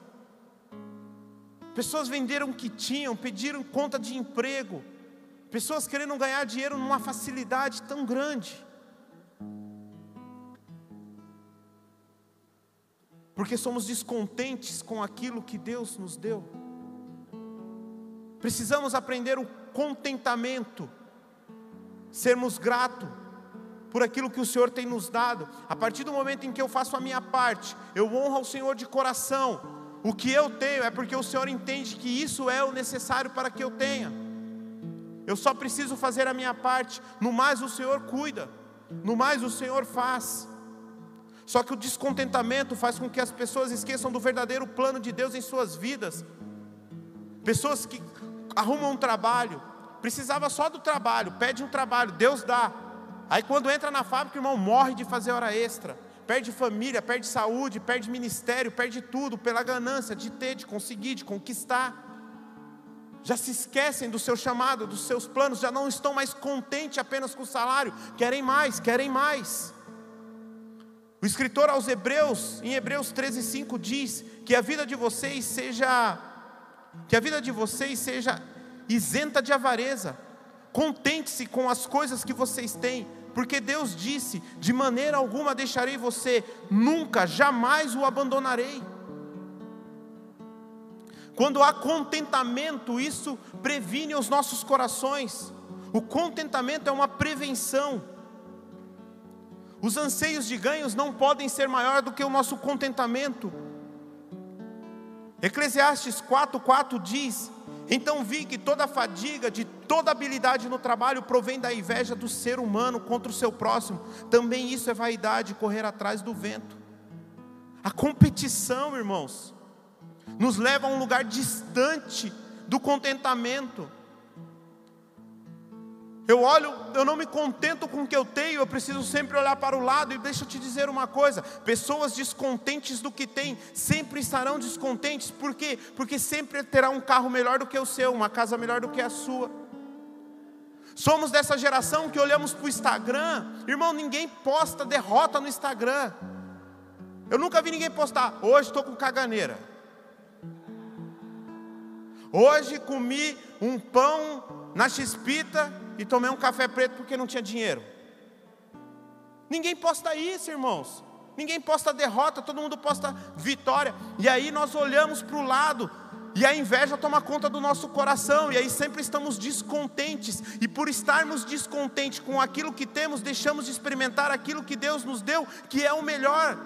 Pessoas venderam o que tinham, pediram conta de emprego, pessoas querendo ganhar dinheiro numa facilidade tão grande. Porque somos descontentes com aquilo que Deus nos deu. Precisamos aprender o contentamento, sermos gratos, por aquilo que o Senhor tem nos dado. A partir do momento em que eu faço a minha parte, eu honro ao Senhor de coração. O que eu tenho é porque o Senhor entende que isso é o necessário para que eu tenha. Eu só preciso fazer a minha parte, no mais o Senhor cuida, no mais o Senhor faz. Só que o descontentamento faz com que as pessoas esqueçam do verdadeiro plano de Deus em suas vidas. Pessoas que arrumam um trabalho, precisava só do trabalho, pede um trabalho, Deus dá. Aí quando entra na fábrica, o irmão morre de fazer hora extra, perde família, perde saúde, perde ministério, perde tudo pela ganância de ter, de conseguir, de conquistar. Já se esquecem do seu chamado, dos seus planos, já não estão mais contentes apenas com o salário, querem mais, querem mais. O escritor aos Hebreus, em Hebreus 13:5 diz que a vida de vocês seja que a vida de vocês seja isenta de avareza. Contente-se com as coisas que vocês têm, porque Deus disse: "De maneira alguma deixarei você, nunca, jamais o abandonarei". Quando há contentamento, isso previne os nossos corações. O contentamento é uma prevenção. Os anseios de ganhos não podem ser maior do que o nosso contentamento. Eclesiastes 4:4 diz: Então vi que toda fadiga, de toda habilidade no trabalho provém da inveja do ser humano contra o seu próximo. Também isso é vaidade, correr atrás do vento. A competição, irmãos, nos leva a um lugar distante do contentamento. Eu olho, eu não me contento com o que eu tenho, eu preciso sempre olhar para o lado. E deixa eu te dizer uma coisa: pessoas descontentes do que têm sempre estarão descontentes, por quê? Porque sempre terá um carro melhor do que o seu, uma casa melhor do que a sua. Somos dessa geração que olhamos para o Instagram, irmão, ninguém posta derrota no Instagram. Eu nunca vi ninguém postar, hoje estou com caganeira. Hoje comi um pão na chispita e tomei um café preto porque não tinha dinheiro. Ninguém posta isso, irmãos. Ninguém posta derrota, todo mundo posta vitória. E aí nós olhamos para o lado e a inveja toma conta do nosso coração, e aí sempre estamos descontentes, e por estarmos descontentes com aquilo que temos, deixamos de experimentar aquilo que Deus nos deu, que é o melhor.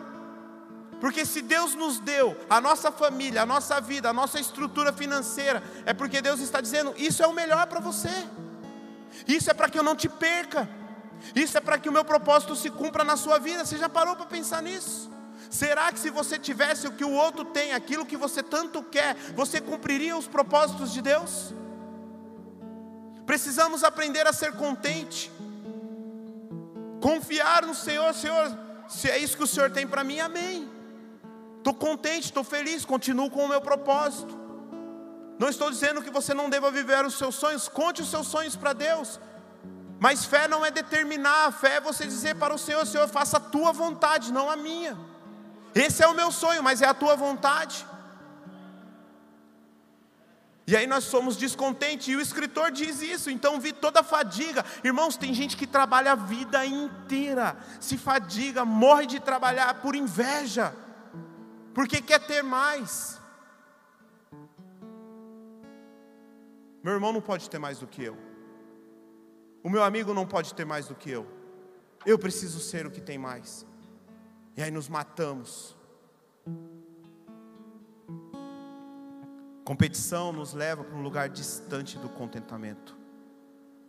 Porque se Deus nos deu a nossa família, a nossa vida, a nossa estrutura financeira, é porque Deus está dizendo: isso é o melhor para você. Isso é para que eu não te perca. Isso é para que o meu propósito se cumpra na sua vida. Você já parou para pensar nisso? Será que se você tivesse o que o outro tem, aquilo que você tanto quer, você cumpriria os propósitos de Deus? Precisamos aprender a ser contente, confiar no Senhor, Senhor, se é isso que o Senhor tem para mim, amém. Estou contente, estou feliz, continuo com o meu propósito. Não estou dizendo que você não deva viver os seus sonhos, conte os seus sonhos para Deus. Mas fé não é determinar, fé é você dizer para o Senhor: Senhor, faça a tua vontade, não a minha. Esse é o meu sonho, mas é a tua vontade. E aí nós somos descontentes, e o escritor diz isso, então vi toda a fadiga. Irmãos, tem gente que trabalha a vida inteira, se fadiga, morre de trabalhar por inveja, porque quer ter mais. Meu irmão não pode ter mais do que eu. O meu amigo não pode ter mais do que eu. Eu preciso ser o que tem mais. E aí nos matamos. Competição nos leva para um lugar distante do contentamento.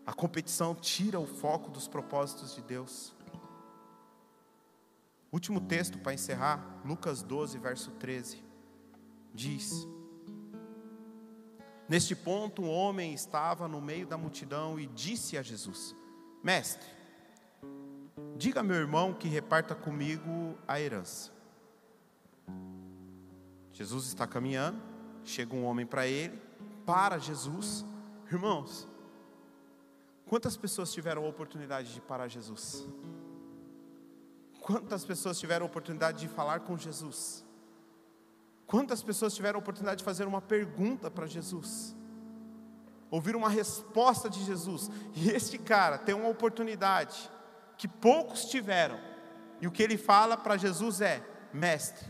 A competição tira o foco dos propósitos de Deus. Último texto para encerrar, Lucas 12, verso 13. Diz: Neste ponto, um homem estava no meio da multidão e disse a Jesus: Mestre, diga a meu irmão que reparta comigo a herança. Jesus está caminhando, chega um homem para ele, para Jesus. Irmãos, quantas pessoas tiveram a oportunidade de parar Jesus? Quantas pessoas tiveram a oportunidade de falar com Jesus? Quantas pessoas tiveram a oportunidade de fazer uma pergunta para Jesus? Ouvir uma resposta de Jesus. E este cara tem uma oportunidade que poucos tiveram. E o que ele fala para Jesus é: Mestre,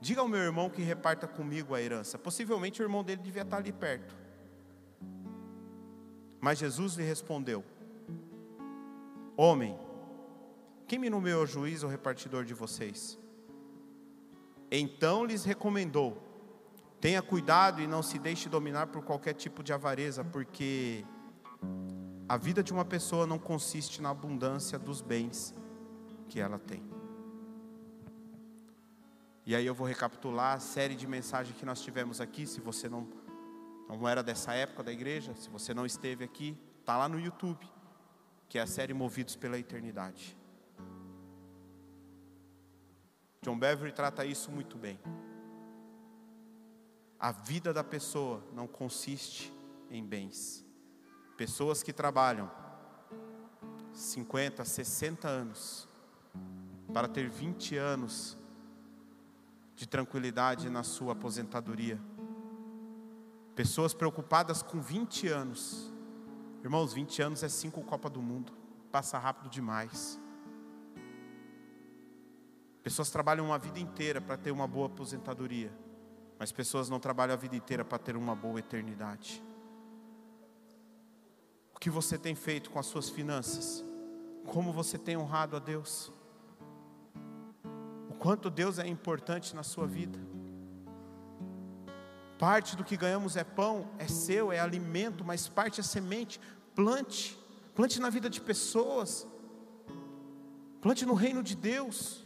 diga ao meu irmão que reparta comigo a herança. Possivelmente o irmão dele devia estar ali perto. Mas Jesus lhe respondeu: Homem, Quem me nomeou juiz ou repartidor de vocês? Então lhes recomendou: tenha cuidado e não se deixe dominar por qualquer tipo de avareza, porque a vida de uma pessoa não consiste na abundância dos bens que ela tem. E aí eu vou recapitular a série de mensagens que nós tivemos aqui. Se você não, não era dessa época da igreja, se você não esteve aqui, está lá no YouTube, que é a série Movidos pela Eternidade. John Beverly trata isso muito bem. A vida da pessoa não consiste em bens. Pessoas que trabalham 50, 60 anos para ter 20 anos de tranquilidade na sua aposentadoria. Pessoas preocupadas com 20 anos. Irmãos, 20 anos é cinco Copa do Mundo. Passa rápido demais. Pessoas trabalham uma vida inteira para ter uma boa aposentadoria, mas pessoas não trabalham a vida inteira para ter uma boa eternidade. O que você tem feito com as suas finanças? Como você tem honrado a Deus? O quanto Deus é importante na sua vida? Parte do que ganhamos é pão, é seu, é alimento, mas parte é semente. Plante, plante na vida de pessoas, plante no reino de Deus.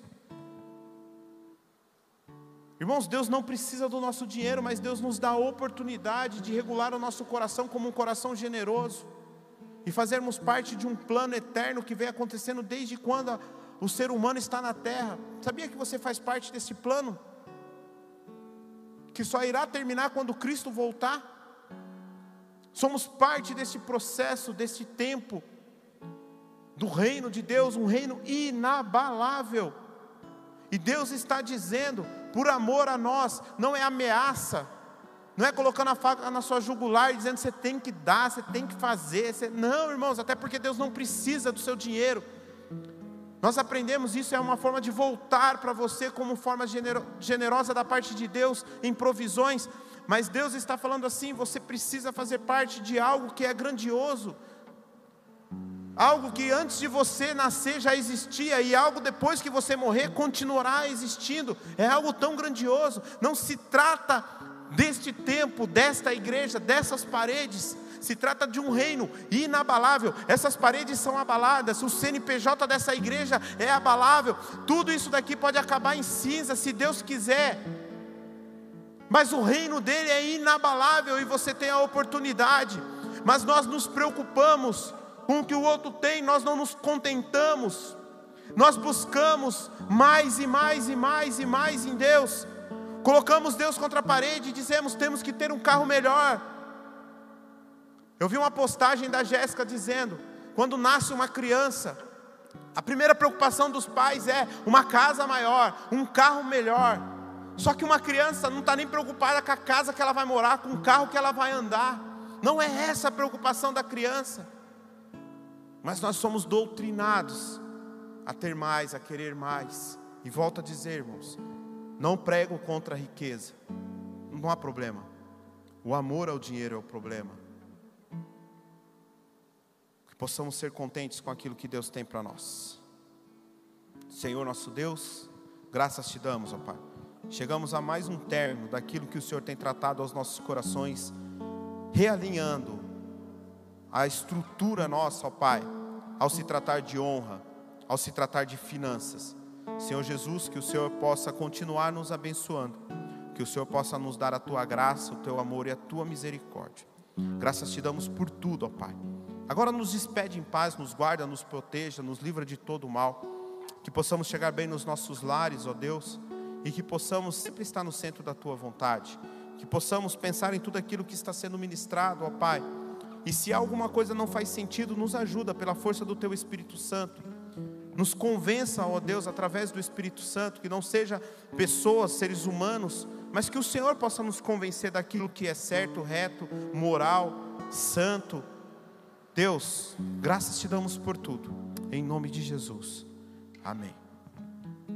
Irmãos, Deus não precisa do nosso dinheiro, mas Deus nos dá a oportunidade de regular o nosso coração como um coração generoso e fazermos parte de um plano eterno que vem acontecendo desde quando o ser humano está na terra. Sabia que você faz parte desse plano? Que só irá terminar quando Cristo voltar? Somos parte desse processo, desse tempo do reino de Deus, um reino inabalável. E Deus está dizendo: por amor a nós, não é ameaça, não é colocando a faca na sua jugular e dizendo você tem que dar, você tem que fazer. Você... Não, irmãos, até porque Deus não precisa do seu dinheiro. Nós aprendemos isso, é uma forma de voltar para você como forma generosa da parte de Deus em provisões, mas Deus está falando assim: você precisa fazer parte de algo que é grandioso, algo que antes de você nascer já existia e algo depois que você morrer continuará existindo. É algo tão grandioso. Não se trata deste tempo, desta igreja, dessas paredes. Se trata de um reino inabalável. Essas paredes são abaladas. O CNPJ dessa igreja é abalável. Tudo isso daqui pode acabar em cinza se Deus quiser. Mas o reino dele é inabalável e você tem a oportunidade. Mas nós nos preocupamos com o que o outro tem, nós não nos contentamos, nós buscamos mais e mais e mais e mais em Deus, colocamos Deus contra a parede e dizemos: temos que ter um carro melhor. Eu vi uma postagem da Jéssica dizendo: quando nasce uma criança, a primeira preocupação dos pais é uma casa maior, um carro melhor. Só que uma criança não está nem preocupada com a casa que ela vai morar, com o carro que ela vai andar. Não é essa a preocupação da criança. Mas nós somos doutrinados a ter mais, a querer mais. E volto a dizer, irmãos, não prego contra a riqueza. Não há problema. O amor ao dinheiro é o problema. Que possamos ser contentes com aquilo que Deus tem para nós. Senhor nosso Deus, graças te damos, ó Pai. Chegamos a mais um termo daquilo que o Senhor tem tratado aos nossos corações, realinhando a estrutura nossa, ó Pai, ao se tratar de honra, ao se tratar de finanças. Senhor Jesus, que o Senhor possa continuar nos abençoando, que o Senhor possa nos dar a tua graça, o teu amor e a tua misericórdia. Graças te damos por tudo, ó Pai. Agora nos despede em paz, nos guarda, nos proteja, nos livra de todo o mal. Que possamos chegar bem nos nossos lares, ó Deus, e que possamos sempre estar no centro da tua vontade. Que possamos pensar em tudo aquilo que está sendo ministrado, ó Pai e se alguma coisa não faz sentido, nos ajuda pela força do Teu Espírito Santo. Nos convença, ó Deus, através do Espírito Santo, que não seja pessoas, seres humanos, mas que o Senhor possa nos convencer daquilo que é certo, reto, moral, santo. Deus, graças te damos por tudo. Em nome de Jesus. Amém.